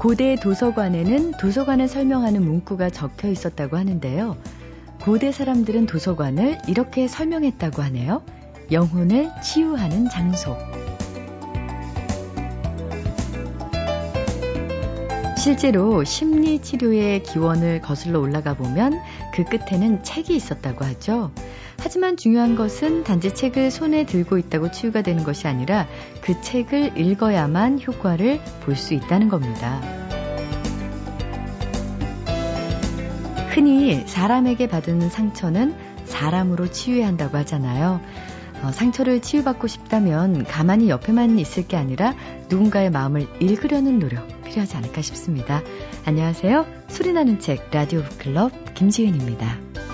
고대 도서관에는 도서관을 설명하는 문구가 적혀 있었다고 하는데요. 고대 사람들은 도서관을 이렇게 설명했다고 하네요. 영혼을 치유하는 장소. 실제로 심리 치료의 기원을 거슬러 올라가 보면 그 끝에는 책이 있었다고 하죠. 하지만 중요한 것은 단지 책을 손에 들고 있다고 치유가 되는 것이 아니라 그 책을 읽어야만 효과를 볼 수 있다는 겁니다. 흔히 사람에게 받은 상처는 사람으로 치유해야 한다고 하잖아요. 어, 상처를 치유받고 싶다면 가만히 옆에만 있을 게 아니라 누군가의 마음을 읽으려는 노력 필요하지 않을까 싶습니다. 안녕하세요. 소리 나는 책 라디오 북클럽 김지은입니다.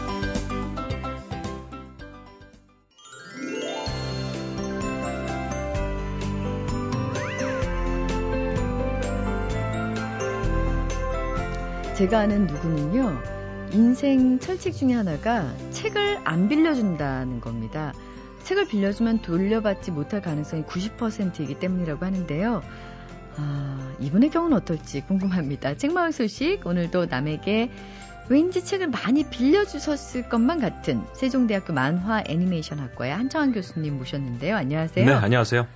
제가 아는 누구는요, 인생 철칙 중에 하나가 책을 안 빌려준다는 겁니다. 책을 빌려주면 돌려받지 못할 가능성이 90%이기 때문이라고 하는데요. 아, 이분의 경우는 어떨지 궁금합니다. 책마을 소식 오늘도 남에게 왠지 책을 많이 빌려주셨을 것만 같은 세종대학교 만화 애니메이션 학과의 한창환 교수님 모셨는데요. 안녕하세요. 네, 안녕하세요.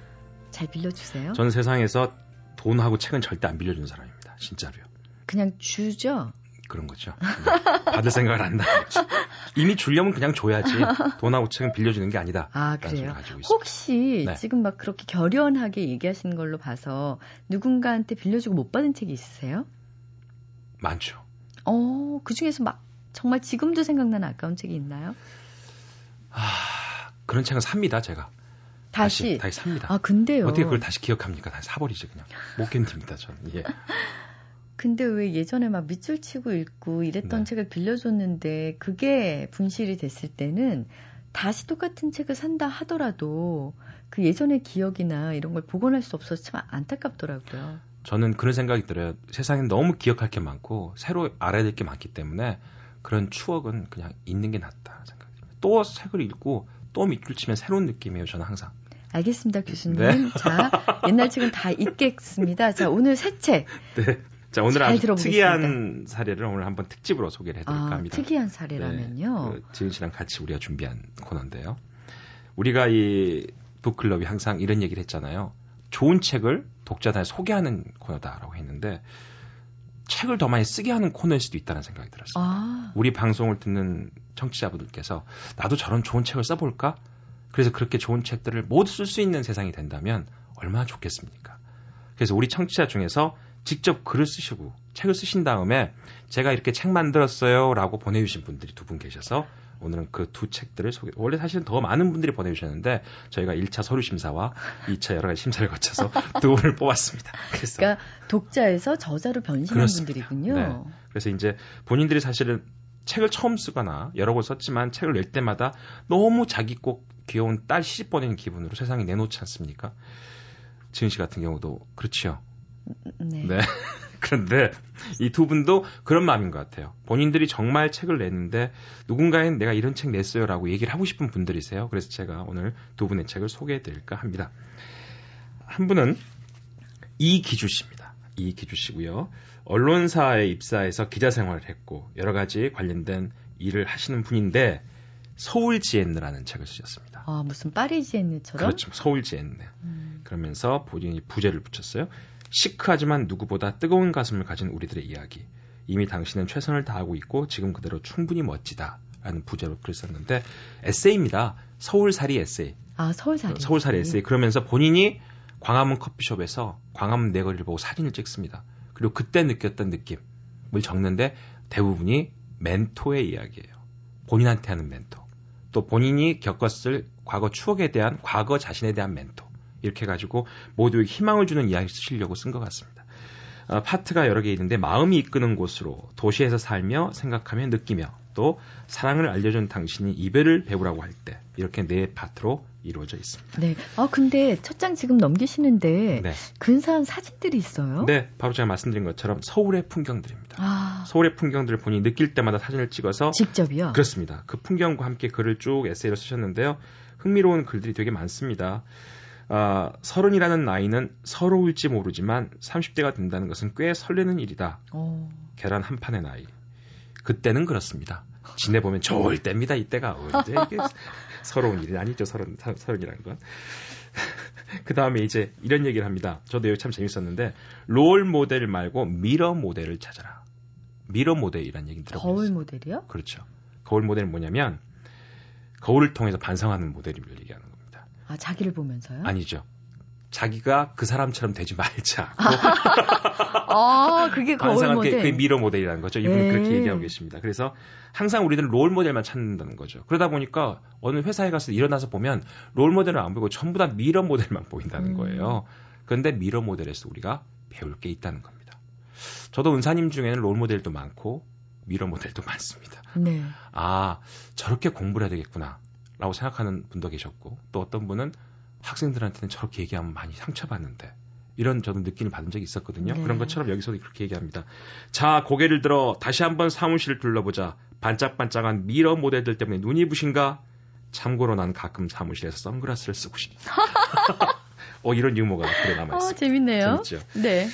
잘 빌려주세요. 저는 세상에서 돈하고 책은 절대 안 빌려주는 사람입니다. 진짜로요. 그냥 주죠? 그런 거죠. 네. 받을 생각을 안 나는 거죠. 이미 주려면 그냥 줘야지. 돈하고 책은 빌려주는 게 아니다. 아, 그래요? 혹시 네. 지금 막 그렇게 결연하게 얘기하시는 걸로 봐서 누군가한테 빌려주고 못 받은 책이 있으세요? 많죠. 어, 그 중에서 막 정말 지금도 생각나는 아까운 책이 있나요? 아, 그런 책은 삽니다, 제가. 다시? 다시, 다시 삽니다. 아, 근데요. 어떻게 그걸 다시 기억합니까? 다시 사버리지, 그냥. 못 견딥니다, 저는. 예. 근데 왜 예전에 막 밑줄 치고 읽고 이랬던 네. 책을 빌려줬는데 그게 분실이 됐을 때는 다시 똑같은 책을 산다 하더라도 그 예전의 기억이나 이런 걸 복원할 수 없어서 참 안타깝더라고요. 저는 그런 생각이 들어요. 세상에 너무 기억할 게 많고 새로 알아야 될 게 많기 때문에 그런 추억은 그냥 있는 게 낫다 생각합니다. 또 책을 읽고 또 밑줄 치면 새로운 느낌이에요. 저는 항상. 알겠습니다, 교수님. 네. 자, 옛날 책은 다 읽겠습니다. 자, 오늘 새 책. 네. 자, 오늘 아주 특이한 사례를 오늘 한번 특집으로 소개를 해드릴까 아, 합니다. 특이한 사례라면요. 네, 그 지은 씨랑 같이 우리가 준비한 코너인데요. 우리가 이 북클럽이 항상 이런 얘기를 했잖아요. 좋은 책을 독자들에 소개하는 코너다라고 했는데 책을 더 많이 쓰게 하는 코너일 수도 있다는 생각이 들었어요. 아. 우리 방송을 듣는 청취자분들께서 나도 저런 좋은 책을 써볼까? 그래서 그렇게 좋은 책들을 모두 쓸 수 있는 세상이 된다면 얼마나 좋겠습니까? 그래서 우리 청취자 중에서 직접 글을 쓰시고 책을 쓰신 다음에 제가 이렇게 책 만들었어요라고 보내주신 분들이 두 분 계셔서 오늘은 그 두 책들을 소개. 원래 사실은 더 많은 분들이 보내주셨는데 저희가 1차 서류 심사와 2차 여러 가지 심사를 거쳐서 두 분을 뽑았습니다. 그래서 그러니까 독자에서 저자로 변신한 그렇습니다. 분들이군요. 네. 그래서 이제 본인들이 사실은 책을 처음 쓰거나 여러 권 썼지만 책을 낼 때마다 너무 자기 꼭 귀여운 딸 시집 보내는 기분으로 세상에 내놓지 않습니까? 지은 씨 같은 경우도 그렇지요. 네. 네. 그런데 이 두 분도 그런 마음인 것 같아요. 본인들이 정말 책을 냈는데 누군가엔 내가 이런 책 냈어요라고 얘기를 하고 싶은 분들이세요. 그래서 제가 오늘 두 분의 책을 소개해 드릴까 합니다. 한 분은 이기주 씨입니다. 이기주 씨고요. 언론사에 입사해서 기자 생활을 했고 여러 가지 관련된 일을 하시는 분인데 서울 지엔느라는 책을 쓰셨습니다. 아, 무슨 파리 지엔느처럼? 그렇죠. 서울 지엔느. 음. 그러면서 본인이 부제를 붙였어요. 시크하지만 누구보다 뜨거운 가슴을 가진 우리들의 이야기. 이미 당신은 최선을 다하고 있고 지금 그대로 충분히 멋지다. 라는 부제로 글을 썼는데 에세이입니다. 서울살이 에세이. 아, 서울살이. 서울살이 에세이. 그러면서 본인이 광화문 커피숍에서 광화문 내거리를 보고 사진을 찍습니다. 그리고 그때 느꼈던 느낌을 적는데 대부분이 멘토의 이야기예요. 본인한테 하는 멘토. 또 본인이 겪었을 과거 추억에 대한 과거 자신에 대한 멘토. 이렇게 해가지고 모두에게 희망을 주는 이야기 쓰시려고 쓴 것 같습니다. 어, 파트가 여러 개 있는데 마음이 이끄는 곳으로 도시에서 살며 생각하며 느끼며 또 사랑을 알려준 당신이 이별을 배우라고 할 때 이렇게 네 파트로 이루어져 있습니다. 네. 아 근데 첫 장 지금 넘기시는데 네. 근사한 사진들이 있어요? 네. 바로 제가 말씀드린 것처럼 서울의 풍경들입니다. 아. 서울의 풍경들을 본인이 느낄 때마다 사진을 찍어서 직접이요? 그렇습니다. 그 풍경과 함께 글을 쭉 에세이로 쓰셨는데요. 흥미로운 글들이 되게 많습니다. 아, 서른이라는 나이는 서러울지 모르지만 30대가 된다는 것은 꽤 설레는 일이다. 오. 계란 한 판의 나이. 그때는 그렇습니다. 지나보면 좋을 때입니다. 이때가 언제 이게 서러운 일이 아니죠. 서른 서른이라는 건. 그 다음에 이제 이런 얘기를 합니다. 저도 이거 참 재밌었는데 롤 모델 말고 mirror model을 찾아라. mirror model이라는 얘기 들어보셨어요? 거울 모델이요? 그렇죠. 거울 모델은 뭐냐면 거울을 통해서 반성하는 모델을 얘기하는. 아 자기를 보면서요? 아니죠. 자기가 그 사람처럼 되지 말자. 아, 그게 거울 모델. 그게 mirror model이라는 거죠. 이분은 네. 그렇게 얘기하고 계십니다. 그래서 항상 우리들은 롤 모델만 찾는다는 거죠. 그러다 보니까 어느 회사에 가서 일어나서 보면 롤 모델을 안 보고 전부 다 mirror model만 보인다는 음. 거예요. 그런데 mirror model에서 우리가 배울 게 있다는 겁니다. 저도 은사님 중에는 롤 모델도 많고 mirror model도 많습니다. 네. 아, 저렇게 공부를 해야 되겠구나. 라고 생각하는 분도 계셨고, 또 어떤 분은 학생들한테는 저렇게 얘기하면 많이 상처받는데 이런 저도 느낌을 받은 적이 있었거든요. 네. 그런 것처럼 여기서도 그렇게 얘기합니다. 자, 고개를 들어 다시 한번 사무실을 둘러보자. 반짝반짝한 미러 모델들 때문에 눈이 부신가? 참고로 난 가끔 사무실에서 선글라스를 쓰고 싶다. 어, 이런 유머가 그래 남아있어요. 어, 재밌네요. 재밌죠? 네.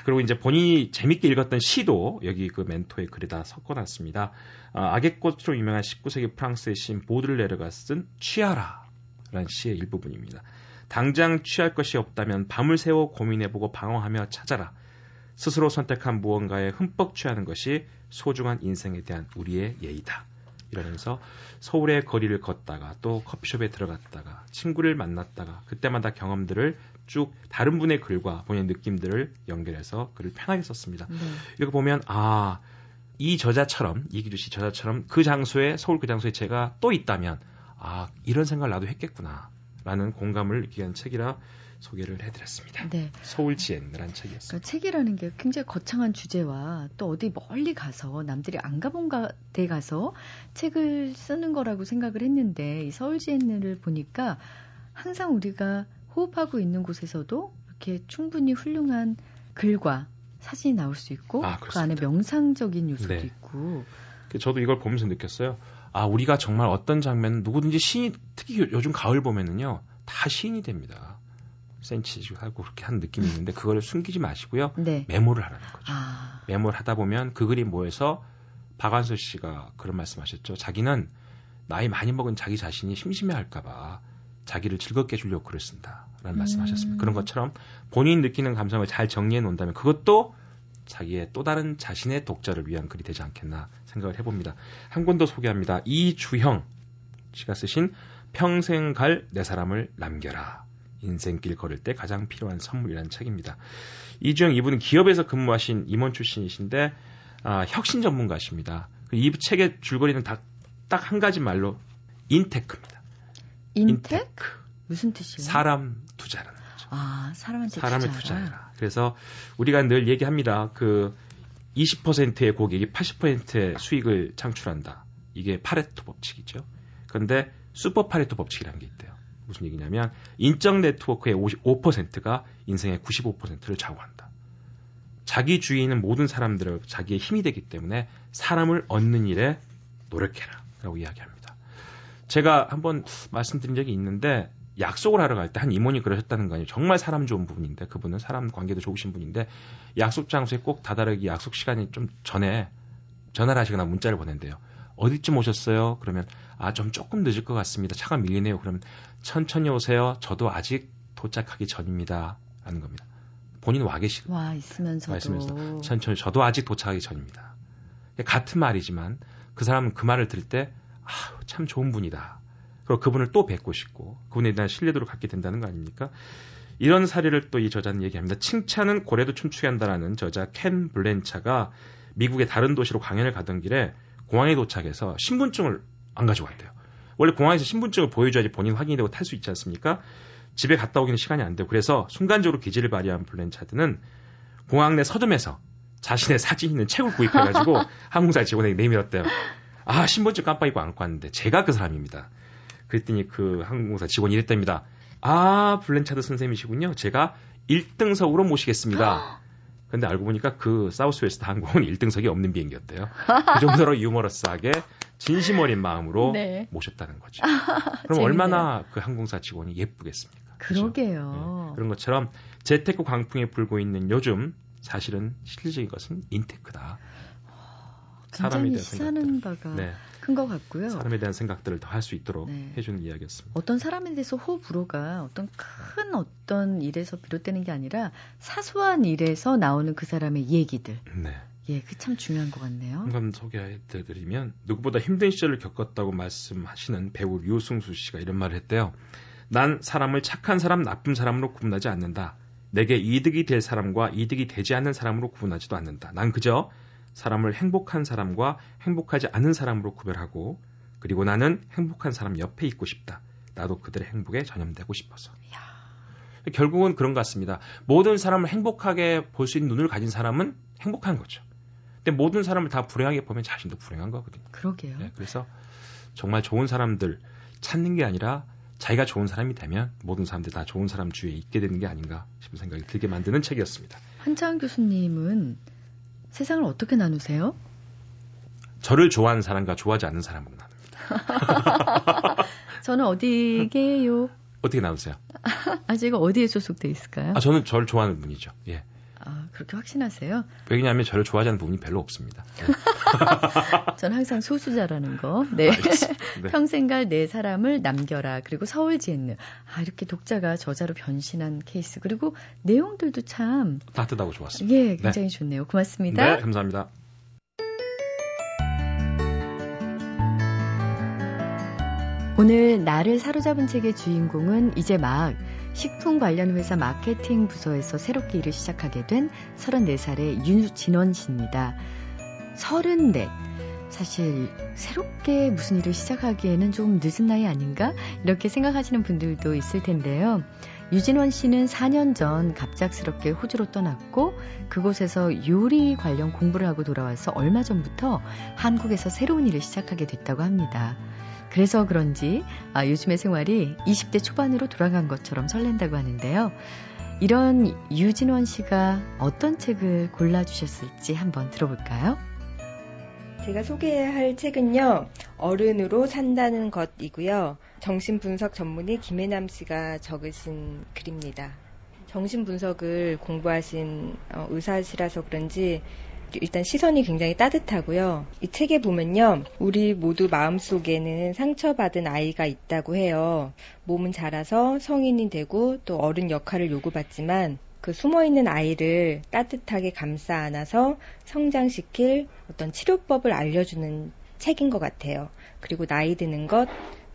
자, 그리고 이제 본인이 재밌게 읽었던 시도 여기 그 멘토의 글에다 섞어놨습니다. 아, 악의 꽃으로 유명한 19세기 프랑스의 시인 보들레르가 쓴 취하라 라는 시의 일부분입니다. 당장 취할 것이 없다면 밤을 새워 고민해보고 방황하며 찾아라. 스스로 선택한 무언가에 흠뻑 취하는 것이 소중한 인생에 대한 우리의 예의다. 이러면서 서울의 거리를 걷다가 또 커피숍에 들어갔다가 친구를 만났다가 그때마다 경험들을 쭉 다른 분의 글과 본인의 느낌들을 연결해서 글을 편하게 썼습니다. 네. 이렇게 보면 아, 이 저자처럼 이기주 씨 저자처럼 그 장소에 서울 그 장소에 제가 또 있다면 아, 이런 생각을 나도 했겠구나. 라는 공감을 느끼게 한 책이라 소개를 해드렸습니다. 네. 서울지엔이라는 책이었습니다. 그러니까 책이라는 게 굉장히 거창한 주제와 또 어디 멀리 가서 남들이 안 가본 데 가서 책을 쓰는 거라고 생각을 했는데 이 서울지엔을 보니까 항상 우리가 호흡하고 있는 곳에서도 이렇게 충분히 훌륭한 글과 사진이 나올 수 있고 아, 그 안에 명상적인 요소도 네. 있고 저도 이걸 보면서 느꼈어요. 아, 우리가 정말 어떤 장면, 누구든지 시인, 특히 요즘 가을 보면은요, 다 시인이 됩니다. 센치하고 그렇게 한 느낌이 있는데, 그거를 숨기지 마시고요. 네. 메모를 하라는 거죠. 아. 메모를 하다 보면 그 글이 모여서 박완서 씨가 그런 말씀 하셨죠. 자기는 나이 많이 먹은 자기 자신이 심심해 할까봐 자기를 즐겁게 해주려고 글을 쓴다. 라는 음. 말씀 하셨습니다. 그런 것처럼 본인 느끼는 감성을 잘 정리해 놓는다면 그것도 자기의 또 다른 자신의 독자를 위한 글이 되지 않겠나 생각을 해봅니다. 한 권 더 소개합니다. 이주형 씨가 쓰신 평생 갈 내 사람을 남겨라. 인생길 걸을 때 가장 필요한 선물이라는 책입니다. 이주형 이분은 기업에서 근무하신 임원 출신이신데 아, 혁신 전문가십니다. 그 이 책의 줄거리는 딱 한 가지 말로 인테크입니다. 인테크? 무슨 뜻이에요? 사람 투자라는 거죠. 아, 사람한테 사람을 투자해라. 그래서 우리가 늘 얘기합니다. 그 20%의 고객이 80%의 수익을 창출한다. 이게 파레토 법칙이죠. 그런데 슈퍼 파레토 법칙이라는 게 있대요. 무슨 얘기냐면 인적 네트워크의 55%가 인생의 95%를 좌우한다. 자기 주위에 있는 모든 사람들을 자기의 힘이 되기 때문에 사람을 얻는 일에 노력해라. 라고 이야기합니다. 제가 한번 말씀드린 적이 있는데 약속을 하러 갈 때한 이모니 그러셨다는 거 아니에요. 정말 사람 좋은 부분인데 그분은 사람 관계도 좋으신 분인데 약속 장소에 꼭 다다르기 약속 시간이 좀 전에 전화를 하시거나 문자를 보낸대요. 어디쯤 오셨어요? 그러면 아 좀 조금 늦을 것 같습니다. 차가 밀리네요. 그러면 천천히 오세요. 저도 아직 도착하기 전입니다. 라는 겁니다. 본인 와 계시고 와 있으면서도 와 있으면서 천천히 저도 아직 도착하기 전입니다. 같은 말이지만 그 사람은 그 말을 들을 때 아, 참 좋은 분이다. 그리고 그분을 또 뵙고 싶고 그분에 대한 신뢰도를 갖게 된다는 거 아닙니까? 이런 사례를 또 이 저자는 얘기합니다. 칭찬은 고래도 춤추게 한다라는 저자 켄 블렌차가 미국의 다른 도시로 강연을 가던 길에 공항에 도착해서 신분증을 안 가져왔대요. 원래 공항에서 신분증을 보여줘야지 본인 확인이 되고 탈 수 있지 않습니까? 집에 갔다 오기는 시간이 안 되고 그래서 순간적으로 기질을 발휘한 블렌차드는 공항 내 서점에서 자신의 사진 있는 책을 구입해가지고 항공사 직원에게 내밀었대요. 아 신분증 깜빡 잊고 안 갖고 왔는데 제가 그 사람입니다. 그랬더니 그 항공사 직원이 이랬답니다. 아, 블랜차드 선생님이시군요. 제가 1등석으로 모시겠습니다. 근데 알고 보니까 그 사우스웨스트 항공은 1등석이 없는 비행기였대요. 그 정도로 유머러스하게 진심 어린 마음으로 네. 모셨다는 거죠. 그럼 얼마나 그 항공사 직원이 예쁘겠습니까? 그러게요. 네. 그런 것처럼 재테크 광풍에 불고 있는 요즘 사실은 실질적인 것은 인테크다. 사람에 대한 시사는 바가 네. 큰것 같고요. 사람에 대한 생각들을 더 할 수 있도록 네. 해주는 이야기였습니다. 어떤 사람에 대해서 호불호가 어떤 큰 어떤 일에서 비롯되는 게 아니라 사소한 일에서 나오는 그 사람의 얘기들. 네. 예, 그 참 중요한 것 같네요. 한번 소개해드리면 누구보다 힘든 시절을 겪었다고 말씀하시는 배우 류승수 씨가 이런 말을 했대요. 난 사람을 착한 사람, 나쁜 사람으로 구분하지 않는다. 내게 이득이 될 사람과 이득이 되지 않는 사람으로 구분하지도 않는다. 난 그저 사람을 행복한 사람과 행복하지 않은 사람으로 구별하고 그리고 나는 행복한 사람 옆에 있고 싶다. 나도 그들의 행복에 전염되고 싶어서. 야. 결국은 그런 것 같습니다. 모든 사람을 행복하게 볼 수 있는 눈을 가진 사람은 행복한 거죠. 근데 모든 사람을 다 불행하게 보면 자신도 불행한 거거든요. 그러게요. 네, 그래서 정말 좋은 사람들 찾는 게 아니라 자기가 좋은 사람이 되면 모든 사람들이 다 좋은 사람 주위에 있게 되는 게 아닌가 싶은 생각이 들게 만드는 책이었습니다. 한창 교수님은 세상을 어떻게 나누세요? 저를 좋아하는 사람과 좋아하지 않는 사람으로 나눕니다. 저는 어디게요? 어떻게 나누세요? 아, 제가 어디에 소속돼 있을까요? 아, 저는 저를 좋아하는 분이죠. 예. 아, 그렇게 확신하세요? 왜냐하면 저를 좋아하지 않는 부분이 별로 없습니다. 네. 전 항상 소수자라는 거. 네. 네. 평생 갈 네 사람을 남겨라. 그리고 서울 지엔느. 아, 이렇게 독자가 저자로 변신한 케이스. 그리고 내용들도 참 따뜻하고 좋았습니다. 예, 굉장히 네. 좋네요. 고맙습니다. 네, 감사합니다. 오늘 나를 사로잡은 책의 주인공은 이제 막 식품 관련 회사 마케팅 부서에서 새롭게 일을 시작하게 된 34살의 윤진원 씨입니다. 34. 사실 새롭게 무슨 일을 시작하기에는 좀 늦은 나이 아닌가? 이렇게 생각하시는 분들도 있을 텐데요. 유진원 씨는 4년 전 갑작스럽게 호주로 떠났고 그곳에서 요리 관련 공부를 하고 돌아와서 얼마 전부터 한국에서 새로운 일을 시작하게 됐다고 합니다. 그래서 그런지 아, 요즘의 생활이 20대 초반으로 돌아간 것처럼 설렌다고 하는데요. 이런 유진원 씨가 어떤 책을 골라주셨을지 한번 들어볼까요? 제가 소개할 책은요, 어른으로 산다는 것이고요. 정신분석 전문의 김혜남 씨가 적으신 글입니다. 정신분석을 공부하신 어, 의사시라서 그런지 일단 시선이 굉장히 따뜻하고요. 이 책에 보면요. 우리 모두 마음속에는 상처받은 아이가 있다고 해요. 몸은 자라서 성인이 되고 또 어른 역할을 요구받지만 그 숨어 있는 아이를 따뜻하게 감싸 안아서 성장시킬 어떤 치료법을 알려주는 책인 것 같아요. 그리고 나이 드는 것,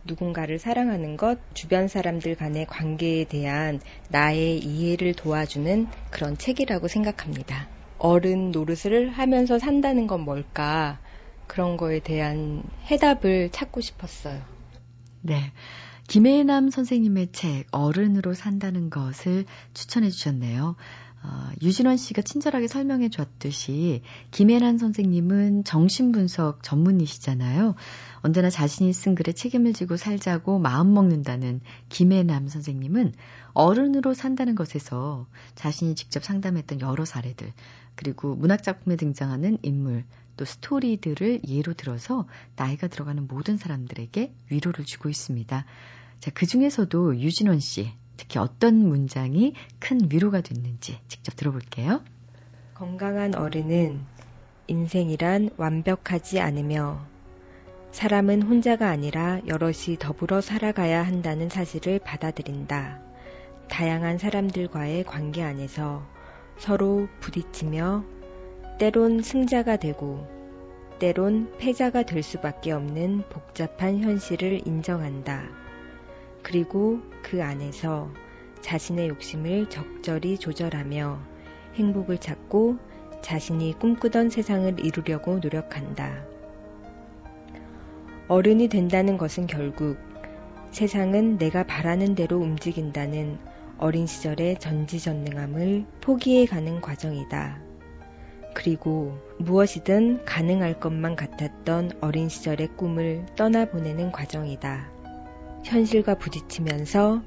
누군가를 사랑하는 것, 주변 사람들 간의 관계에 대한 나의 이해를 도와주는 그런 책이라고 생각합니다. 어른 노릇을 하면서 산다는 건 뭘까? 그런 거에 대한 해답을 찾고 싶었어요. 네. 김혜남 선생님의 책 어른으로 산다는 것을 추천해 주셨네요. 어, 유진원 씨가 친절하게 설명해 줬듯이 김혜란 선생님은 정신분석 전문이시잖아요. 언제나 자신이 쓴 글에 책임을 지고 살자고 마음 먹는다는 김혜남 선생님은 어른으로 산다는 것에서 자신이 직접 상담했던 여러 사례들, 그리고 문학 작품에 등장하는 인물, 또 스토리들을 예로 들어서 나이가 들어가는 모든 사람들에게 위로를 주고 있습니다. 자, 그 중에서도 유진원 씨, 특히 어떤 문장이 큰 위로가 됐는지 직접 들어볼게요. 건강한 어른은 인생이란 완벽하지 않으며 사람은 혼자가 아니라 여럿이 더불어 살아가야 한다는 사실을 받아들인다. 다양한 사람들과의 관계 안에서 서로 부딪히며 때론 승자가 되고 때론 패자가 될 수밖에 없는 복잡한 현실을 인정한다. 그리고 그 안에서 자신의 욕심을 적절히 조절하며 행복을 찾고 자신이 꿈꾸던 세상을 이루려고 노력한다. 어른이 된다는 것은 결국 세상은 내가 바라는 대로 움직인다는 어린 시절의 전지전능함을 포기해 가는 과정이다. 그리고 무엇이든 가능할 것만 같았던 어린 시절의 꿈을 떠나보내는 과정이다. 현실과 부딪히면서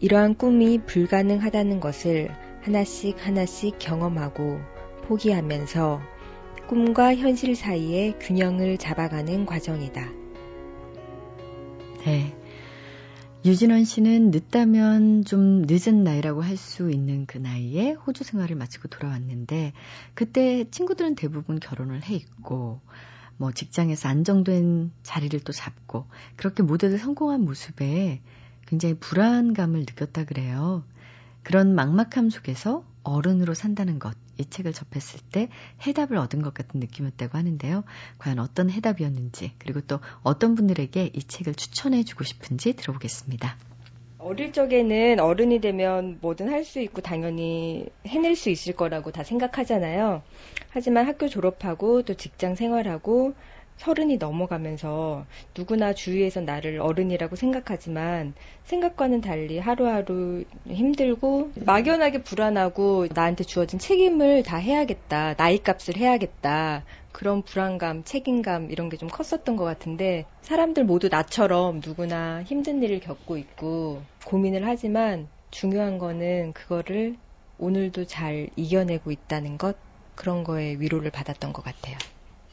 이러한 꿈이 불가능하다는 것을 하나씩 하나씩 경험하고 포기하면서 꿈과 현실 사이의 균형을 잡아가는 과정이다. 네. 유진원 씨는 늦다면 좀 늦은 나이라고 할 수 있는 그 나이에 호주 생활을 마치고 돌아왔는데 그때 친구들은 대부분 결혼을 해 있고 뭐 직장에서 안정된 자리를 또 잡고 그렇게 모두들 성공한 모습에 굉장히 불안감을 느꼈다 그래요. 그런 막막함 속에서 어른으로 산다는 것, 이 책을 접했을 때 해답을 얻은 것 같은 느낌이었다고 하는데요. 과연 어떤 해답이었는지, 그리고 또 어떤 분들에게 이 책을 추천해 주고 싶은지 들어보겠습니다. 어릴 적에는 어른이 되면 뭐든 할 수 있고 당연히 해낼 수 있을 거라고 다 생각하잖아요. 하지만 학교 졸업하고 또 직장 생활하고 서른이 넘어가면서 누구나 주위에서 나를 어른이라고 생각하지만 생각과는 달리 하루하루 힘들고 막연하게 불안하고 나한테 주어진 책임을 다 해야겠다. 나이 값을 해야겠다. 그런 불안감, 책임감 이런 게 좀 컸었던 것 같은데 사람들 모두 나처럼 누구나 힘든 일을 겪고 있고 고민을 하지만 중요한 거는 그거를 오늘도 잘 이겨내고 있다는 것 그런 거에 위로를 받았던 것 같아요.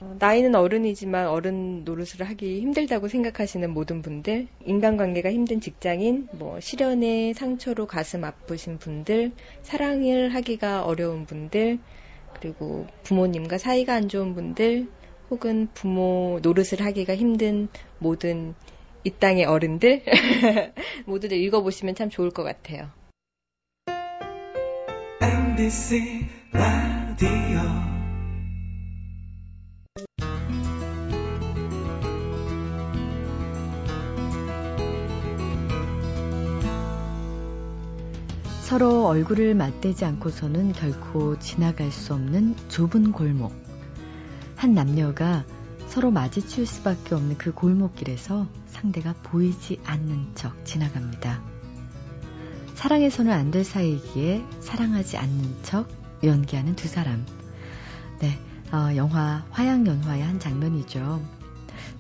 어, 나이는 어른이지만 어른 노릇을 하기 힘들다고 생각하시는 모든 분들, 인간관계가 힘든 직장인, 뭐 실연의 상처로 가슴 아프신 분들, 사랑을 하기가 어려운 분들, 그리고 부모님과 사이가 안 좋은 분들, 혹은 부모 노릇을 하기가 힘든 모든 이 땅의 어른들 모두들 읽어보시면 참 좋을 것 같아요. MBC 라디오 서로 얼굴을 맞대지 않고서는 결코 지나갈 수 없는 좁은 골목. 한 남녀가 서로 마주칠 수밖에 없는 그 골목길에서 상대가 보이지 않는 척 지나갑니다. 사랑해서는 안 될 사이이기에 사랑하지 않는 척 연기하는 두 사람. 네, 어, 영화 화양연화의 한 장면이죠.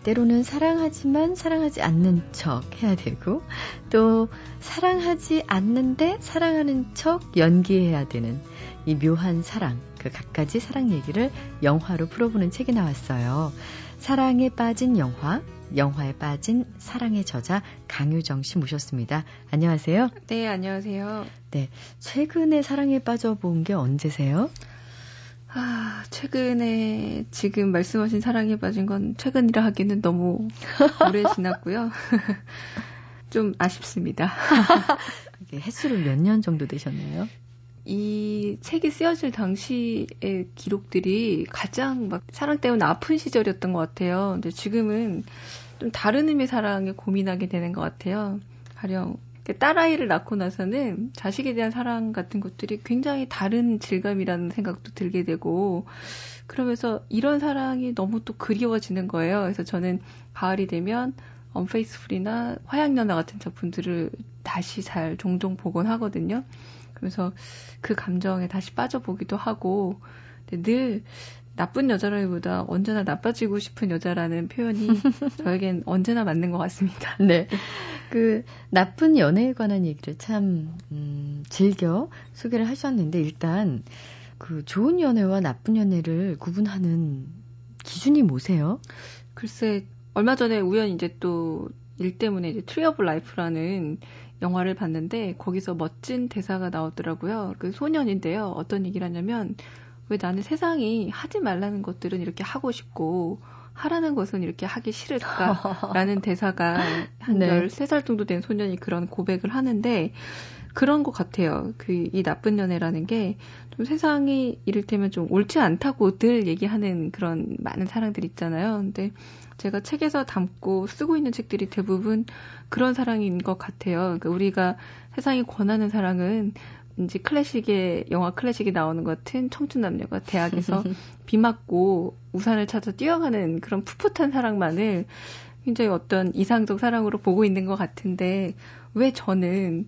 때로는 사랑하지만 사랑하지 않는 척 해야 되고, 또 사랑하지 않는데 사랑하는 척 연기해야 되는 이 묘한 사랑, 그 갖가지 사랑 얘기를 영화로 풀어보는 책이 나왔어요. 사랑에 빠진 영화, 영화에 빠진 사랑의 저자 강유정 씨 모셨습니다. 안녕하세요. 네, 안녕하세요. 네, 최근에 사랑에 빠져본 게 언제세요? 아, 최근에 지금 말씀하신 사랑에 빠진 건 최근이라 하기는 너무 오래 지났고요. 좀 아쉽습니다. 이게 횟수를 몇년 정도 되셨나요? 이 책이 쓰여질 당시의 기록들이 가장 막 사랑 때문에 아픈 시절이었던 것 같아요. 근데 지금은 좀 다른 의미의 사랑에 고민하게 되는 것 같아요. 가령 딸아이를 낳고 나서는 자식에 대한 사랑 같은 것들이 굉장히 다른 질감이라는 생각도 들게 되고 그러면서 이런 사랑이 너무 또 그리워지는 거예요. 그래서 저는 가을이 되면 언페이스풀이나 화양연화 같은 작품들을 다시 잘 종종 보곤 하거든요. 그래서 그 감정에 다시 빠져보기도 하고 늘 나쁜 여자라기보다 언제나 나빠지고 싶은 여자라는 표현이 저에겐 언제나 맞는 것 같습니다. 네. 그 나쁜 연애에 관한 얘기를 참 음, 즐겨 소개를 하셨는데 일단 그 좋은 연애와 나쁜 연애를 구분하는 기준이 뭐세요? 글쎄 얼마 전에 우연히 이제 또 일 때문에 이제 트리 오브 라이프라는 영화를 봤는데 거기서 멋진 대사가 나오더라고요. 그 소년인데요. 어떤 얘기를 하냐면 왜 나는 세상이 하지 말라는 것들은 이렇게 하고 싶고 하라는 것은 이렇게 하기 싫을까라는 대사가 한 네. 13살 정도 된 소년이 그런 고백을 하는데 그런 것 같아요. 그 이 나쁜 연애라는 게 좀 세상이 이를테면 좀 옳지 않다고 늘 얘기하는 그런 많은 사랑들 있잖아요. 근데 제가 책에서 담고 쓰고 있는 책들이 대부분 그런 사랑인 것 같아요. 그러니까 우리가 세상이 권하는 사랑은 이제 클래식의 영화 클래식이 나오는 것 같은 청춘 남녀가 대학에서 비 맞고 우산을 찾아 뛰어가는 그런 풋풋한 사랑만을 굉장히 어떤 이상적 사랑으로 보고 있는 것 같은데 왜 저는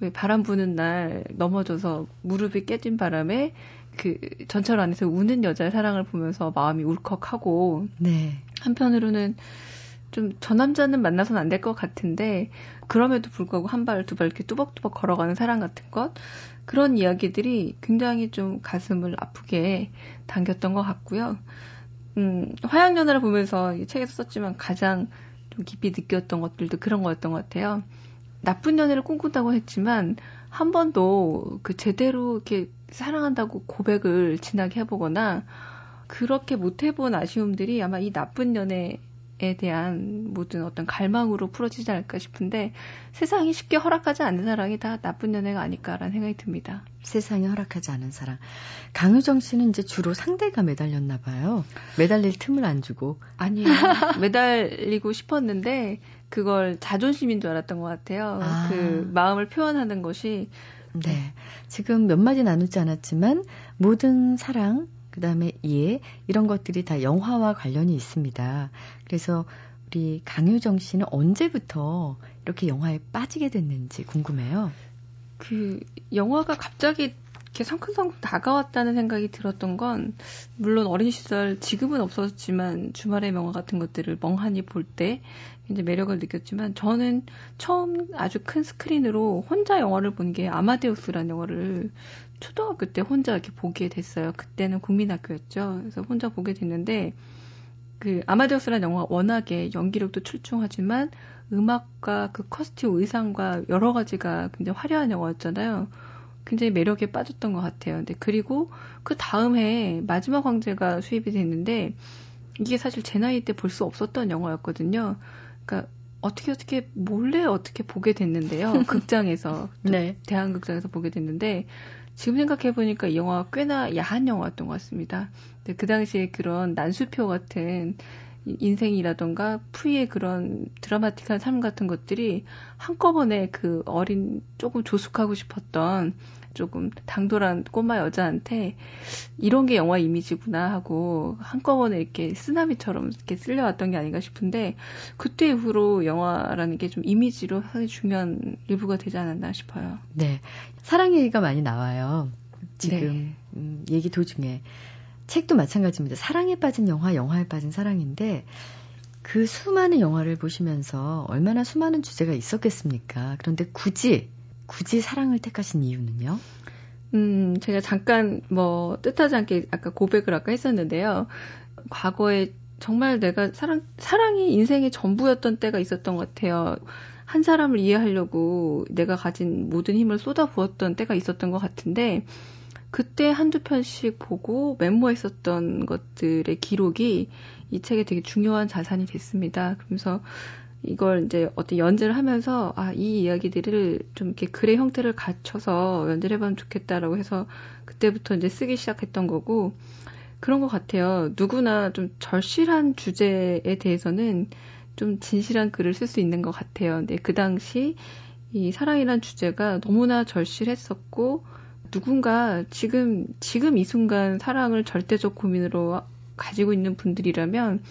왜 바람 부는 날 넘어져서 무릎이 깨진 바람에 그 전철 안에서 우는 여자의 사랑을 보면서 마음이 울컥하고 네. 한편으로는 좀 저 남자는 만나서는 안 될 것 같은데 그럼에도 불구하고 한 발 두 발 이렇게 뚜벅뚜벅 걸어가는 사랑 같은 것 그런 이야기들이 굉장히 좀 가슴을 아프게 당겼던 것 같고요. 음, 화양연화를 보면서 이 책에서 썼지만 가장 좀 깊이 느꼈던 것들도 그런 거였던 것 같아요. 나쁜 연애를 꿈꾼다고 했지만 한 번도 그 제대로 이렇게 사랑한다고 고백을 진하게 해보거나 그렇게 못 해본 아쉬움들이 아마 이 나쁜 연애 에 대한 모든 어떤 갈망으로 풀어지지 않을까 싶은데 세상이 쉽게 허락하지 않는 사랑이 다 나쁜 연애가 아닐까라는 생각이 듭니다. 세상이 허락하지 않은 사랑. 강유정 씨는 이제 주로 상대가 매달렸나 봐요. 매달릴 틈을 안 주고. 아니요. 매달리고 싶었는데 그걸 자존심인 줄 알았던 것 같아요. 아. 그 마음을 표현하는 것이 네. 지금 몇 마디 나누지 않았지만 모든 사랑 그 다음에 이해, 이런 것들이 다 영화와 관련이 있습니다. 그래서 우리 강효정 씨는 언제부터 이렇게 영화에 빠지게 됐는지 궁금해요. 그, 영화가 갑자기 이렇게 성큼성큼 다가왔다는 생각이 들었던 건, 물론 어린 시절, 지금은 없었지만 주말의 명화 같은 것들을 멍하니 볼 때 이제 매력을 느꼈지만, 저는 처음 아주 큰 스크린으로 혼자 영화를 본 게 아마데우스라는 영화를 초등학교 때 혼자 이렇게 보게 됐어요. 그때는 국민학교였죠. 그래서 혼자 보게 됐는데 그 아마데우스라는 영화 워낙에 연기력도 출중하지만 음악과 그 커스튬 의상과 여러 가지가 굉장히 화려한 영화였잖아요. 굉장히 매력에 빠졌던 것 같아요. 근데 그리고 그 다음 해에 마지막 황제가 수입이 됐는데 이게 사실 제 나이 때 볼 수 없었던 영화였거든요. 그러니까 어떻게 어떻게 몰래 어떻게 보게 됐는데요. 극장에서 네. 대한극장에서 보게 됐는데 지금 생각해 보니까 이 영화가 꽤나 야한 영화였던 것 같습니다. 그 당시에 그런 난수표 같은 인생이라던가 푸이의 그런 드라마틱한 삶 같은 것들이 한꺼번에 그 어린 조금 조숙하고 싶었던 조금 당돌한 꼬마 여자한테 이런 게 영화 이미지구나 하고 한꺼번에 이렇게 쓰나미처럼 이렇게 쓸려왔던 게 아닌가 싶은데 그때 이후로 영화라는 게 좀 이미지로 상당히 중요한 일부가 되지 않았나 싶어요. 네. 사랑 얘기가 많이 나와요. 지금 네. 음, 얘기 도중에 책도 마찬가지입니다. 사랑에 빠진 영화, 영화에 빠진 사랑인데 그 수많은 영화를 보시면서 얼마나 수많은 주제가 있었겠습니까? 그런데 굳이 굳이 사랑을 택하신 이유는요? 음, 제가 잠깐 뭐 뜻하지 않게 아까 고백을 아까 했었는데요. 과거에 정말 내가 사랑, 사랑이 인생의 전부였던 때가 있었던 것 같아요. 한 사람을 이해하려고 내가 가진 모든 힘을 쏟아부었던 때가 있었던 것 같은데, 그때 한두 편씩 보고 메모했었던 것들의 기록이 이 책에 되게 중요한 자산이 됐습니다. 그러면서 이걸 이제 어떤 연재를 하면서 아, 이 이야기들을 좀 이렇게 글의 형태를 갖춰서 연재를 해보면 좋겠다라고 해서 그때부터 이제 쓰기 시작했던 거고 그런 것 같아요. 누구나 좀 절실한 주제에 대해서는 좀 진실한 글을 쓸 수 있는 것 같아요. 근데 그 당시 이 사랑이란 주제가 너무나 절실했었고 누군가 지금 지금 이 순간 사랑을 절대적 고민으로 가지고 있는 분들이라면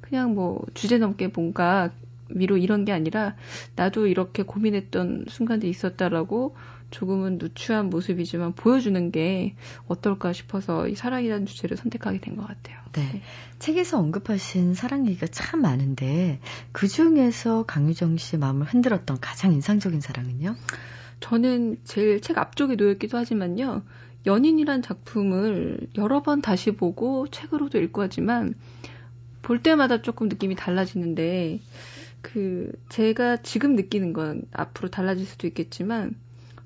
그냥 뭐 주제 넘게 뭔가 위로 이런 게 아니라 나도 이렇게 고민했던 순간들이 있었다라고 조금은 누추한 모습이지만 보여주는 게 어떨까 싶어서 이 사랑이라는 주제를 선택하게 된 것 같아요. 네. 네. 책에서 언급하신 사랑 얘기가 참 많은데 그 중에서 강유정 씨의 마음을 흔들었던 가장 인상적인 사랑은요? 저는 제일 책 앞쪽에 놓였기도 하지만요. 연인이란 작품을 여러 번 다시 보고 책으로도 읽고 하지만 볼 때마다 조금 느낌이 달라지는데 그 제가 지금 느끼는 건 앞으로 달라질 수도 있겠지만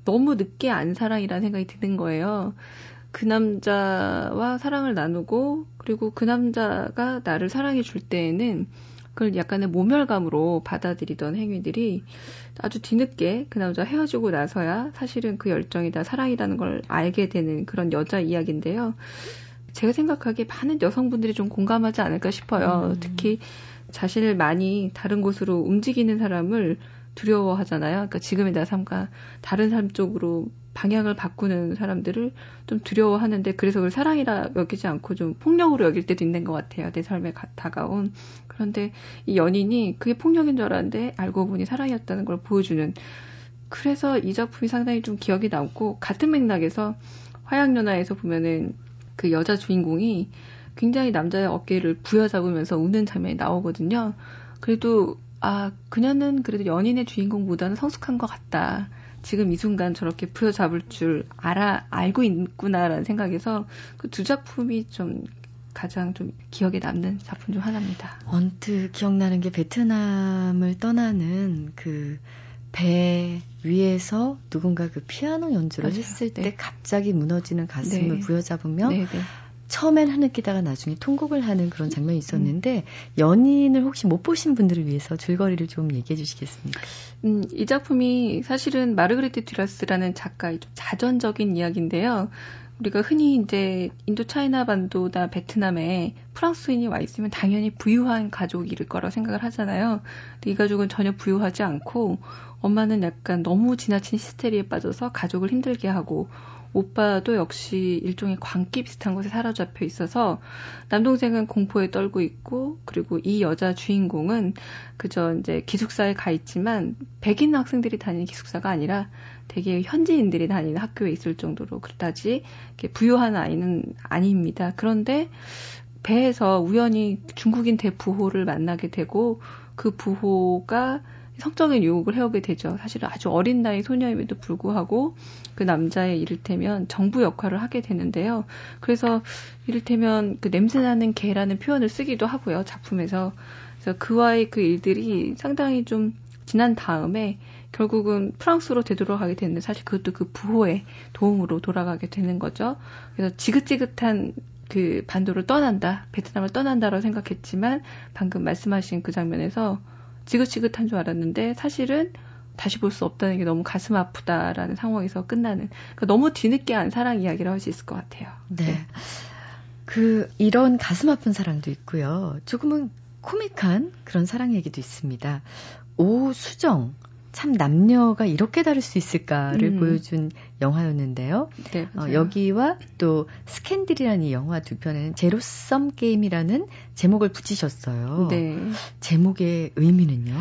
너무 늦게 안 사랑이라는 생각이 드는 거예요. 그 남자와 사랑을 나누고 그리고 그 남자가 나를 사랑해 줄 때에는 그걸 약간의 모멸감으로 받아들이던 행위들이 아주 뒤늦게 그 남자 헤어지고 나서야 사실은 그 열정이 다 사랑이라는 걸 알게 되는 그런 여자 이야기인데요. 제가 생각하기에 많은 여성분들이 좀 공감하지 않을까 싶어요. 음. 특히 자신을 많이 다른 곳으로 움직이는 사람을 두려워하잖아요. 그러니까 지금의 내 삶과 다른 삶 쪽으로 방향을 바꾸는 사람들을 좀 두려워하는데 그래서 그걸 사랑이라 여기지 않고 좀 폭력으로 여길 때도 있는 것 같아요. 내 삶에 가, 다가온. 그런데 이 연인이 그게 폭력인 줄 알았는데 알고 보니 사랑이었다는 걸 보여주는. 그래서 이 작품이 상당히 좀 기억이 남고 같은 맥락에서 화양연화에서 보면은 그 여자 주인공이 굉장히 남자의 어깨를 부여잡으면서 우는 장면이 나오거든요. 그래도 아 그녀는 그래도 연인의 주인공보다는 성숙한 것 같다. 지금 이 순간 저렇게 부여잡을 줄 알아 알고 있구나라는 생각에서 그 두 작품이 좀 가장 좀 기억에 남는 작품 중 하나입니다. 언뜻 기억나는 게 베트남을 떠나는 그 배 위에서 누군가 그 피아노 연주를 맞아요. 했을 때 네. 갑자기 무너지는 가슴을 네. 부여잡으며 네, 네. 처음엔 하늘끼다가 나중에 통곡을 하는 그런 장면이 있었는데 연인을 혹시 못 보신 분들을 위해서 줄거리를 좀 얘기해 주시겠습니까? 음, 이 작품이 사실은 마르그리트 듀라스라는 작가의 좀 자전적인 이야기인데요. 우리가 흔히 이제 인도 차이나 반도나 베트남에 프랑스인이 와 있으면 당연히 부유한 가족일 거라고 생각을 하잖아요. 근데 이 가족은 전혀 부유하지 않고 엄마는 약간 너무 지나친 히스테리에 빠져서 가족을 힘들게 하고 오빠도 역시 일종의 광기 비슷한 곳에 사로잡혀 있어서 남동생은 공포에 떨고 있고 그리고 이 여자 주인공은 그저 이제 기숙사에 가 있지만 백인 학생들이 다니는 기숙사가 아니라 되게 현지인들이 다니는 학교에 있을 정도로 그다지 부유한 아이는 아닙니다. 그런데 배에서 우연히 중국인 대부호를 만나게 되고 그 부호가 성적인 유혹을 해오게 되죠. 사실은 아주 어린 나이 소녀임에도 불구하고 그 남자의 이를테면 정부 역할을 하게 되는데요. 그래서 이를테면 그 냄새나는 개라는 표현을 쓰기도 하고요. 작품에서. 그래서 그와의 그 일들이 상당히 좀 지난 다음에 결국은 프랑스로 되돌아가게 되는데 사실 그것도 그 부호의 도움으로 돌아가게 되는 거죠. 그래서 지긋지긋한 그 반도를 떠난다, 베트남을 떠난다라고 생각했지만 방금 말씀하신 그 장면에서 지긋지긋한 줄 알았는데 사실은 다시 볼 수 없다는 게 너무 가슴 아프다라는 상황에서 끝나는 그러니까 너무 뒤늦게 한 사랑 이야기를 할 수 있을 것 같아요. 네. 그 이런 가슴 아픈 사랑도 있고요. 조금은 코믹한 그런 사랑 얘기도 있습니다. 오수정 참 남녀가 이렇게 다를 수 있을까를 음. 보여준 영화였는데요. 네, 어. 여기와 또 스캔들이라는 이 영화 두 편에는 제로섬 게임이라는 제목을 붙이셨어요. 네. 제목의 의미는요?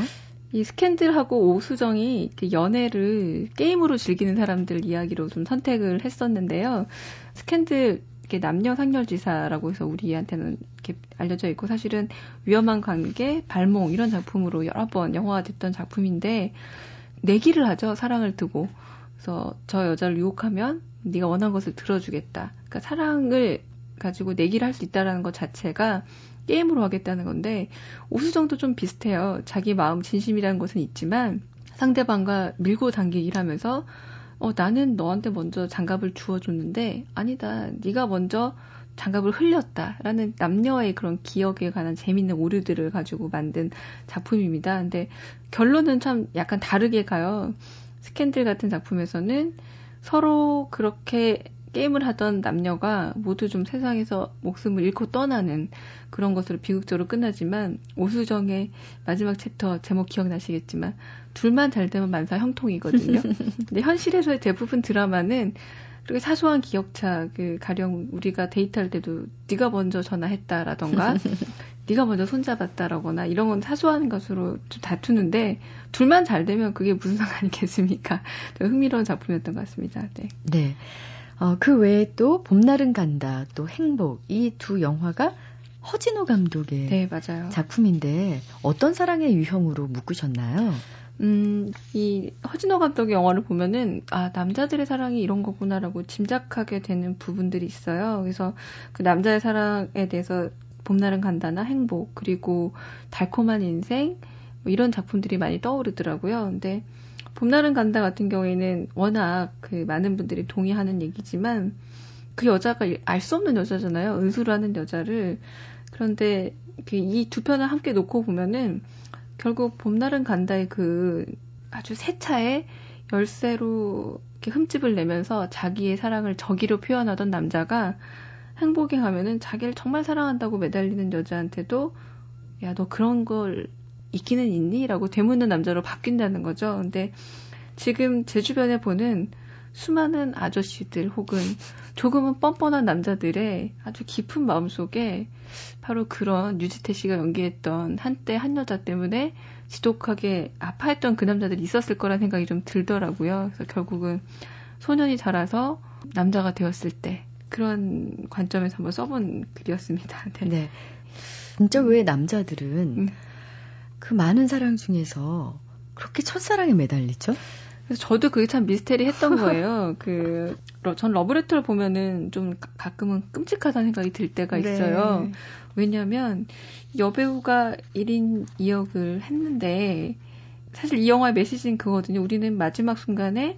이 스캔들하고 오수정이 그 연애를 게임으로 즐기는 사람들 이야기로 좀 선택을 했었는데요. 스캔들 이렇게 남녀 상렬지사라고 해서 우리한테는 이렇게 알려져 있고 사실은 위험한 관계, 발몽 이런 작품으로 여러 번 영화가 됐던 작품인데 내기를 하죠 사랑을 두고 그래서 저 여자를 유혹하면 네가 원한 것을 들어주겠다. 그러니까 사랑을 가지고 내기를 할 수 있다라는 것 자체가 게임으로 하겠다는 건데 오수정도 좀 비슷해요. 자기 마음 진심이라는 것은 있지만 상대방과 밀고 당기기를 하면서 어 나는 너한테 먼저 장갑을 주워줬는데 아니다 네가 먼저 장갑을 흘렸다라는 남녀의 그런 기억에 관한 재밌는 오류들을 가지고 만든 작품입니다. 근데 결론은 참 약간 다르게 가요. 스캔들 같은 작품에서는 서로 그렇게 게임을 하던 남녀가 모두 좀 세상에서 목숨을 잃고 떠나는 그런 것으로 비극적으로 끝나지만 오수정의 마지막 챕터 제목 기억나시겠지만 둘만 잘 되면 만사 형통이거든요. 근데 현실에서의 대부분 드라마는 그렇게 사소한 기억차 그 가령 우리가 데이트할 때도 네가 먼저 전화했다라던가 네가 먼저 손잡았다라거나 이런 건 사소한 것으로 좀 다투는데 둘만 잘 되면 그게 무슨 상관이겠습니까? 흥미로운 작품이었던 것 같습니다. 네. 네. 어, 그 외에 또 봄날은 간다, 또 행복 이 두 영화가 허진호 감독의 네, 맞아요. 작품인데 어떤 사랑의 유형으로 묶으셨나요? 음, 이 허진호 감독의 영화를 보면은 아 남자들의 사랑이 이런 거구나라고 짐작하게 되는 부분들이 있어요. 그래서 그 남자의 사랑에 대해서 봄날은 간다나 행복 그리고 달콤한 인생 뭐 이런 작품들이 많이 떠오르더라고요. 근데 봄날은 간다 같은 경우에는 워낙 그 많은 분들이 동의하는 얘기지만 그 여자가 알 수 없는 여자잖아요. 은수라는 여자를 그런데 그 이 두 편을 함께 놓고 보면은 결국 봄날은 간다의 그 아주 세차에 열쇠로 이렇게 흠집을 내면서 자기의 사랑을 저기로 표현하던 남자가 행복에 가면은 자기를 정말 사랑한다고 매달리는 여자한테도 야 너 그런 걸 있기는 있니? 라고 되묻는 남자로 바뀐다는 거죠. 근데 지금 제 주변에 보는 수많은 아저씨들 혹은 조금은 뻔뻔한 남자들의 아주 깊은 마음속에 바로 그런 유지태 씨가 연기했던 한때 한 여자 때문에 지독하게 아파했던 그 남자들이 있었을 거란 생각이 좀 들더라고요. 그래서 결국은 소년이 자라서 남자가 되었을 때 그런 관점에서 한번 써본 글이었습니다. 네. 네. 진짜 왜 남자들은 음. 그 많은 사랑 중에서 그렇게 첫사랑에 매달리죠? 그래서 저도 그게 참 미스테리 했던 거예요. 그, 전 러브레터를 보면은 좀 가- 가끔은 끔찍하다는 생각이 들 때가 있어요. 네. 왜냐면 여배우가 1인 2역을 했는데 사실 이 영화의 메시지는 그거거든요. 우리는 마지막 순간에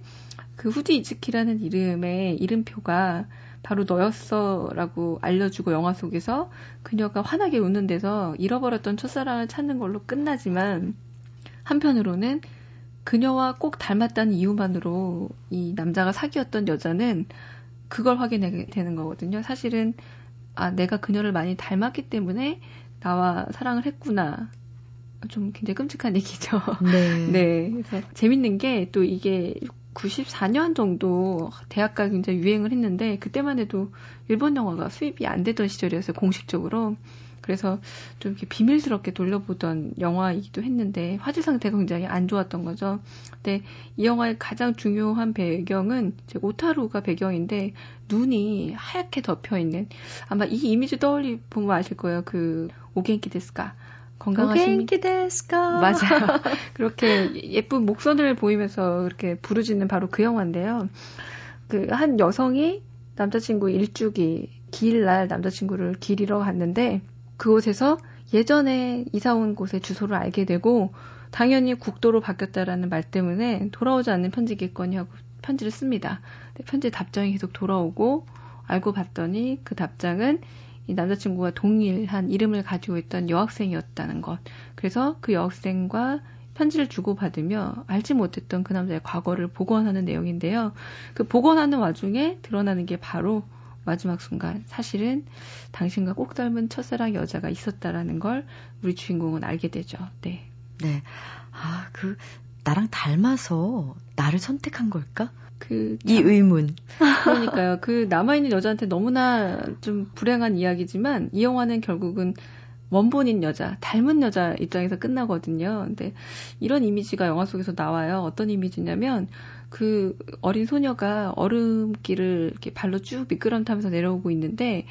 그 후디 이즈키라는 이름의 이름표가 바로 너였어라고 알려주고 영화 속에서 그녀가 환하게 웃는 데서 잃어버렸던 첫사랑을 찾는 걸로 끝나지만 한편으로는 그녀와 꼭 닮았다는 이유만으로 이 남자가 사귀었던 여자는 그걸 확인하게 되는 거거든요. 사실은 아 내가 그녀를 많이 닮았기 때문에 나와 사랑을 했구나. 좀 굉장히 끔찍한 얘기죠. 네. 네. 그래서 재밌는 게 또 이게 94년 정도 대학가 굉장히 유행을 했는데 그때만 해도 일본 영화가 수입이 안 되던 시절이었어요. 공식적으로. 그래서 좀 이렇게 비밀스럽게 돌려보던 영화이기도 했는데 화질 상태가 굉장히 안 좋았던 거죠. 근데 이 영화의 가장 중요한 배경은 이제 오타루가 배경인데 눈이 하얗게 덮여 있는 아마 이 이미지 떠올리 보면 아실 거예요. 그 오겐키 데스까 데스까 맞아요. 그렇게 예쁜 목선을 보이면서 그렇게 부르짖는 바로 그 영화인데요. 그 한 여성이 남자친구 일주기 기일날 남자친구를 기리러 갔는데 그곳에서 예전에 이사 온 곳의 주소를 알게 되고 당연히 국도로 바뀌었다라는 말 때문에 돌아오지 않는 편지겠거니 하고 편지를 씁니다. 편지 답장이 계속 돌아오고 알고 봤더니 그 답장은 이 남자친구가 동일한 이름을 가지고 있던 여학생이었다는 것. 그래서 그 여학생과 편지를 주고받으며 알지 못했던 그 남자의 과거를 복원하는 내용인데요. 그 복원하는 와중에 드러나는 게 바로 마지막 순간 사실은 당신과 꼭 닮은 첫사랑 여자가 있었다라는 걸 우리 주인공은 알게 되죠. 네. 네. 아, 그 나랑 닮아서 나를 선택한 걸까? 그, 이 의문. 그러니까요. 그 남아있는 여자한테 너무나 좀 불행한 이야기지만 이 영화는 결국은 원본인 여자, 닮은 여자 입장에서 끝나거든요. 근데 이런 이미지가 영화 속에서 나와요. 어떤 이미지냐면 그 어린 소녀가 얼음길을 이렇게 발로 쭉 미끄럼 타면서 내려오고 있는데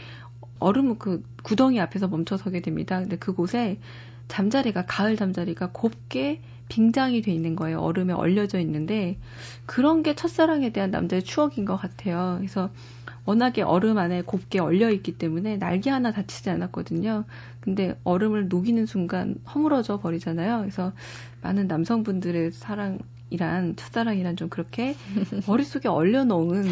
얼음 그 구덩이 앞에서 멈춰서게 됩니다. 근데 그곳에 잠자리가 가을 잠자리가 곱게 빙장이 돼 있는 거예요. 얼음에 얼려져 있는데 그런 게 첫사랑에 대한 남자의 추억인 것 같아요. 그래서 워낙에 얼음 안에 곱게 얼려 있기 때문에 날개 하나 다치지 않았거든요. 근데 얼음을 녹이는 순간 허물어져 버리잖아요. 그래서 많은 남성분들의 사랑 이란 첫사랑이란 좀 그렇게 머릿속에 얼려 놓은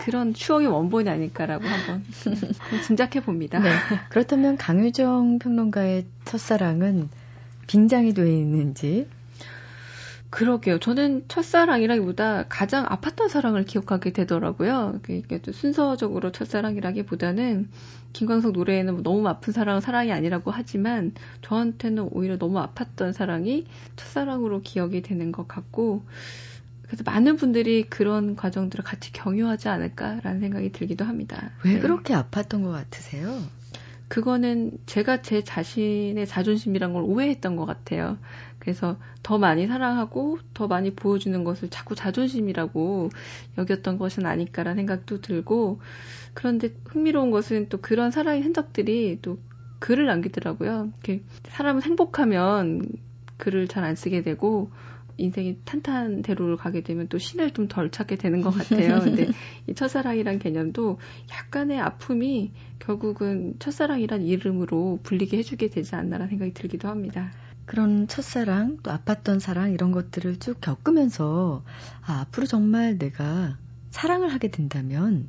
그런 추억의 원본이 아닐까라고 한번 짐작해 봅니다. 네. 그렇다면 강유정 평론가의 첫사랑은 빙장이 되어 있는지 그러게요. 저는 첫사랑이라기보다 가장 아팠던 사랑을 기억하게 되더라고요. 또 순서적으로 첫사랑이라기보다는 김광석 노래에는 뭐 너무 아픈 사랑은 사랑이 아니라고 하지만 저한테는 오히려 너무 아팠던 사랑이 첫사랑으로 기억이 되는 것 같고 그래서 많은 분들이 그런 과정들을 같이 경유하지 않을까라는 생각이 들기도 합니다. 왜 네. 그렇게 아팠던 것 같으세요? 그거는 제가 제 자신의 자존심이란 걸 오해했던 것 같아요. 그래서 더 많이 사랑하고 더 많이 보여주는 것을 자꾸 자존심이라고 여겼던 것은 아닐까라는 생각도 들고 그런데 흥미로운 것은 또 그런 사랑의 흔적들이 또 글을 남기더라고요. 이렇게 사람은 행복하면 글을 잘 안 쓰게 되고 인생이 탄탄대로를 가게 되면 또 신을 좀 덜 찾게 되는 것 같아요. 근데 이 첫사랑이란 개념도 약간의 아픔이 결국은 첫사랑이란 이름으로 불리게 해주게 되지 않나라는 생각이 들기도 합니다. 그런 첫사랑, 또 아팠던 사랑 이런 것들을 쭉 겪으면서 아, 앞으로 정말 내가 사랑을 하게 된다면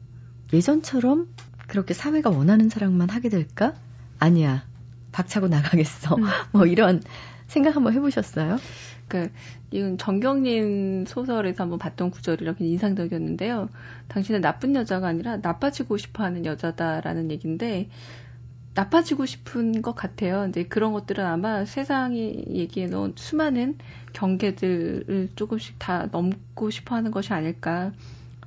예전처럼 그렇게 사회가 원하는 사랑만 하게 될까? 아니야. 박차고 나가겠어. 음. 뭐 이런 생각 한번 해보셨어요? 그 이건 정경님 소설에서 한번 봤던 구절이라 굉장히 인상적이었는데요. 당신은 나쁜 여자가 아니라 나빠지고 싶어하는 여자다라는 얘기인데 나빠지고 싶은 것 같아요. 근데 그런 것들은 아마 세상이 얘기해 놓은 수많은 경계들을 조금씩 다 넘고 싶어 하는 것이 아닐까.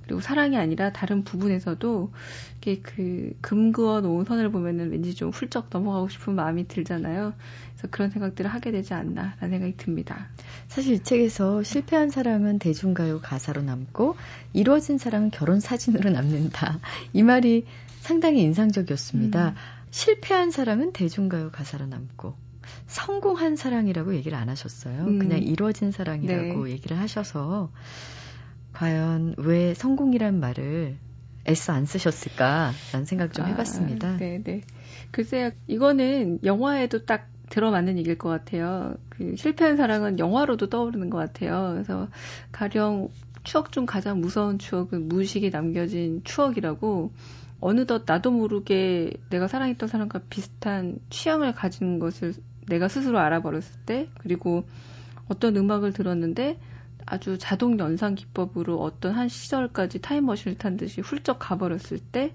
그리고 사랑이 아니라 다른 부분에서도 이게 그 금그어 놓은 선을 보면은 왠지 좀 훌쩍 넘어가고 싶은 마음이 들잖아요. 그래서 그런 생각들을 하게 되지 않나라는 생각이 듭니다. 사실 이 책에서 실패한 사랑은 대중가요 가사로 남고 이루어진 사랑은 결혼 사진으로 남는다. 이 말이 상당히 인상적이었습니다. 음. 실패한 사랑은 대중가요 가사로 남고 성공한 사랑이라고 얘기를 안 하셨어요. 음. 그냥 이루어진 사랑이라고 네. 얘기를 하셔서 과연 왜 성공이란 말을 애써 안 쓰셨을까 라는 생각 좀 아, 해봤습니다. 네, 네. 글쎄요, 이거는 영화에도 딱 들어맞는 얘기일 것 같아요. 그 실패한 사랑은 영화로도 떠오르는 것 같아요. 그래서 가령 추억 중 가장 무서운 추억은 무의식에 남겨진 추억이라고 어느덧 나도 모르게 내가 사랑했던 사람과 비슷한 취향을 가진 것을 내가 스스로 알아버렸을 때 그리고 어떤 음악을 들었는데 아주 자동 연상 기법으로 어떤 한 시절까지 타임머신을 탄 듯이 훌쩍 가버렸을 때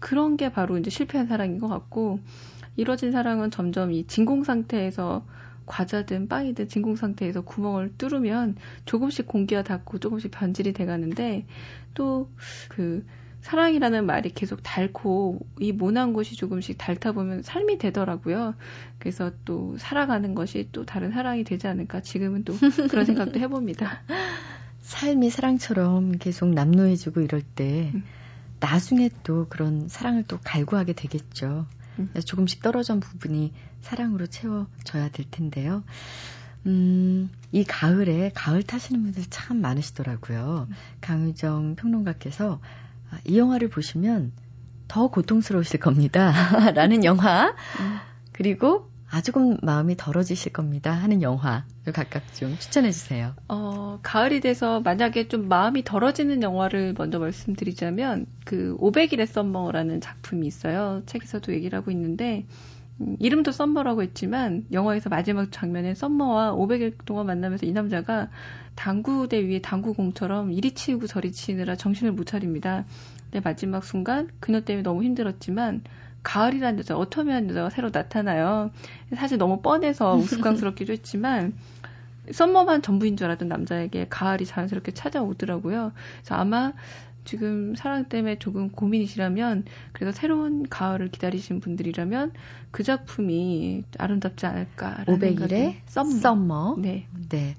그런 게 바로 이제 실패한 사랑인 것 같고 이뤄진 사랑은 점점 이 진공 상태에서 과자든 빵이든 진공 상태에서 구멍을 뚫으면 조금씩 공기가 닿고 조금씩 변질이 돼가는데 또 그 사랑이라는 말이 계속 닳고 이 모난 곳이 조금씩 닳다 보면 삶이 되더라고요. 그래서 또 살아가는 것이 또 다른 사랑이 되지 않을까 지금은 또 그런 생각도 해봅니다. 삶이 사랑처럼 계속 남노해지고 이럴 때 음. 나중에 또 그런 사랑을 또 갈구하게 되겠죠. 음. 조금씩 떨어진 부분이 사랑으로 채워져야 될 텐데요. 음, 이 가을에 가을 타시는 분들 참 많으시더라고요. 음. 강유정 평론가께서 아, 이 영화를 보시면 더 고통스러우실 겁니다. 라는 영화. 음. 그리고 아, 조금 마음이 덜어지실 겁니다. 하는 영화를 각각 좀 추천해 주세요. 어, 가을이 돼서 만약에 좀 마음이 덜어지는 영화를 먼저 말씀드리자면 그 500일의 썸머라는 작품이 있어요. 책에서도 얘기를 하고 있는데 음, 이름도 썸머라고 했지만 영화에서 마지막 장면에 썸머와 500일 동안 만나면서 이 남자가 당구대 위에 당구공처럼 이리 치우고 저리 치느라 정신을 못 차립니다. 근데 마지막 순간 그녀 때문에 너무 힘들었지만 가을이라는 여자, 어텀이라는 여자가 새로 나타나요. 사실 너무 뻔해서 우스꽝스럽기도 했지만 썸머만 전부인 줄 알았던 남자에게 가을이 자연스럽게 찾아오더라고요. 그래서 아마 지금 사랑 때문에 조금 고민이시라면 그래서 새로운 가을을 기다리신 분들이라면 그 작품이 아름답지 않을까. 500일의 썸머. 썸머. 네. 네.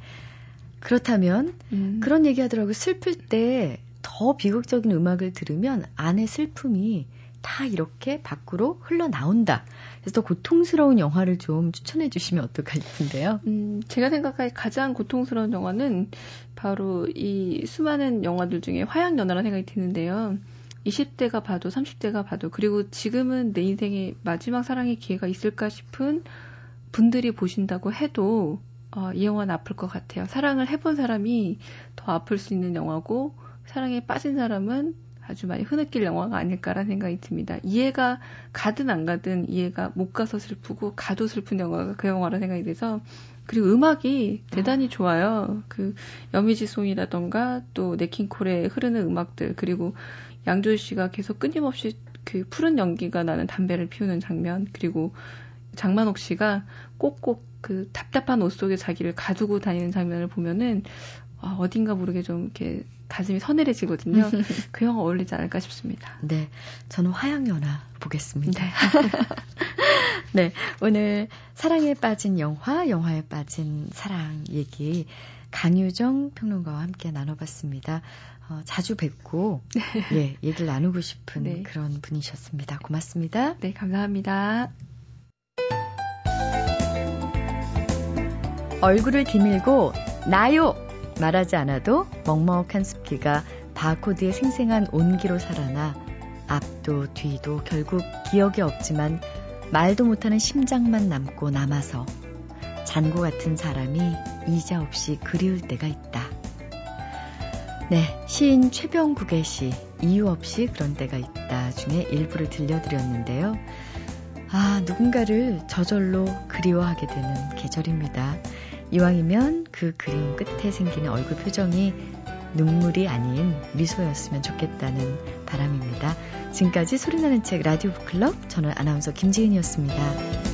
그렇다면 음. 그런 얘기 하더라고요. 슬플 때 더 비극적인 음악을 들으면 안에 슬픔이 다 이렇게 밖으로 흘러나온다. 그래서 더 고통스러운 영화를 좀 추천해 주시면 어떨까 싶은데요. 음, 제가 생각할 가장 고통스러운 영화는 바로 이 수많은 영화들 중에 화양연화라는 생각이 드는데요. 20대가 봐도 30대가 봐도 그리고 지금은 내 인생의 마지막 사랑의 기회가 있을까 싶은 분들이 보신다고 해도 어, 이 영화는 아플 것 같아요. 사랑을 해본 사람이 더 아플 수 있는 영화고 사랑에 빠진 사람은 아주 많이 흐느낄 영화가 아닐까라는 생각이 듭니다. 이해가 가든 안 가든 이해가 못 가서 슬프고 가도 슬픈 영화가 그 영화라는 생각이 돼서 그리고 음악이 대단히 아. 좋아요. 그 여미지 송이라던가 또 네킹콜에 흐르는 음악들 그리고 양조희 씨가 계속 끊임없이 그 푸른 연기가 나는 담배를 피우는 장면 그리고 장만옥 씨가 꼭꼭 그 답답한 옷 속에 자기를 가두고 다니는 장면을 보면은 아, 어딘가 모르게 좀 이렇게 가슴이 서늘해지거든요. 그 영화 어울리지 않을까 싶습니다. 네. 저는 화양연화 보겠습니다. 네. 네. 오늘 사랑에 빠진 영화, 영화에 빠진 사랑 얘기 강유정 평론가와 함께 나눠봤습니다. 어, 자주 뵙고 예, 얘기를 나누고 싶은 네. 그런 분이셨습니다. 고맙습니다. 네, 감사합니다. 얼굴을 디밀고 나요 말하지 않아도 먹먹한 습기가 바코드의 생생한 온기로 살아나 앞도 뒤도 결국 기억이 없지만 말도 못하는 심장만 남고 남아서 잔고 같은 사람이 이자 없이 그리울 때가 있다. 네, 시인 최병국의 시 이유 없이 그런 때가 있다 중에 일부를 들려드렸는데요. 아, 누군가를 저절로 그리워하게 되는 계절입니다. 이왕이면 그 그림 끝에 생기는 얼굴 표정이 눈물이 아닌 미소였으면 좋겠다는 바람입니다. 지금까지 소리나는 책 라디오 북클럽 저는 아나운서 김지은이었습니다.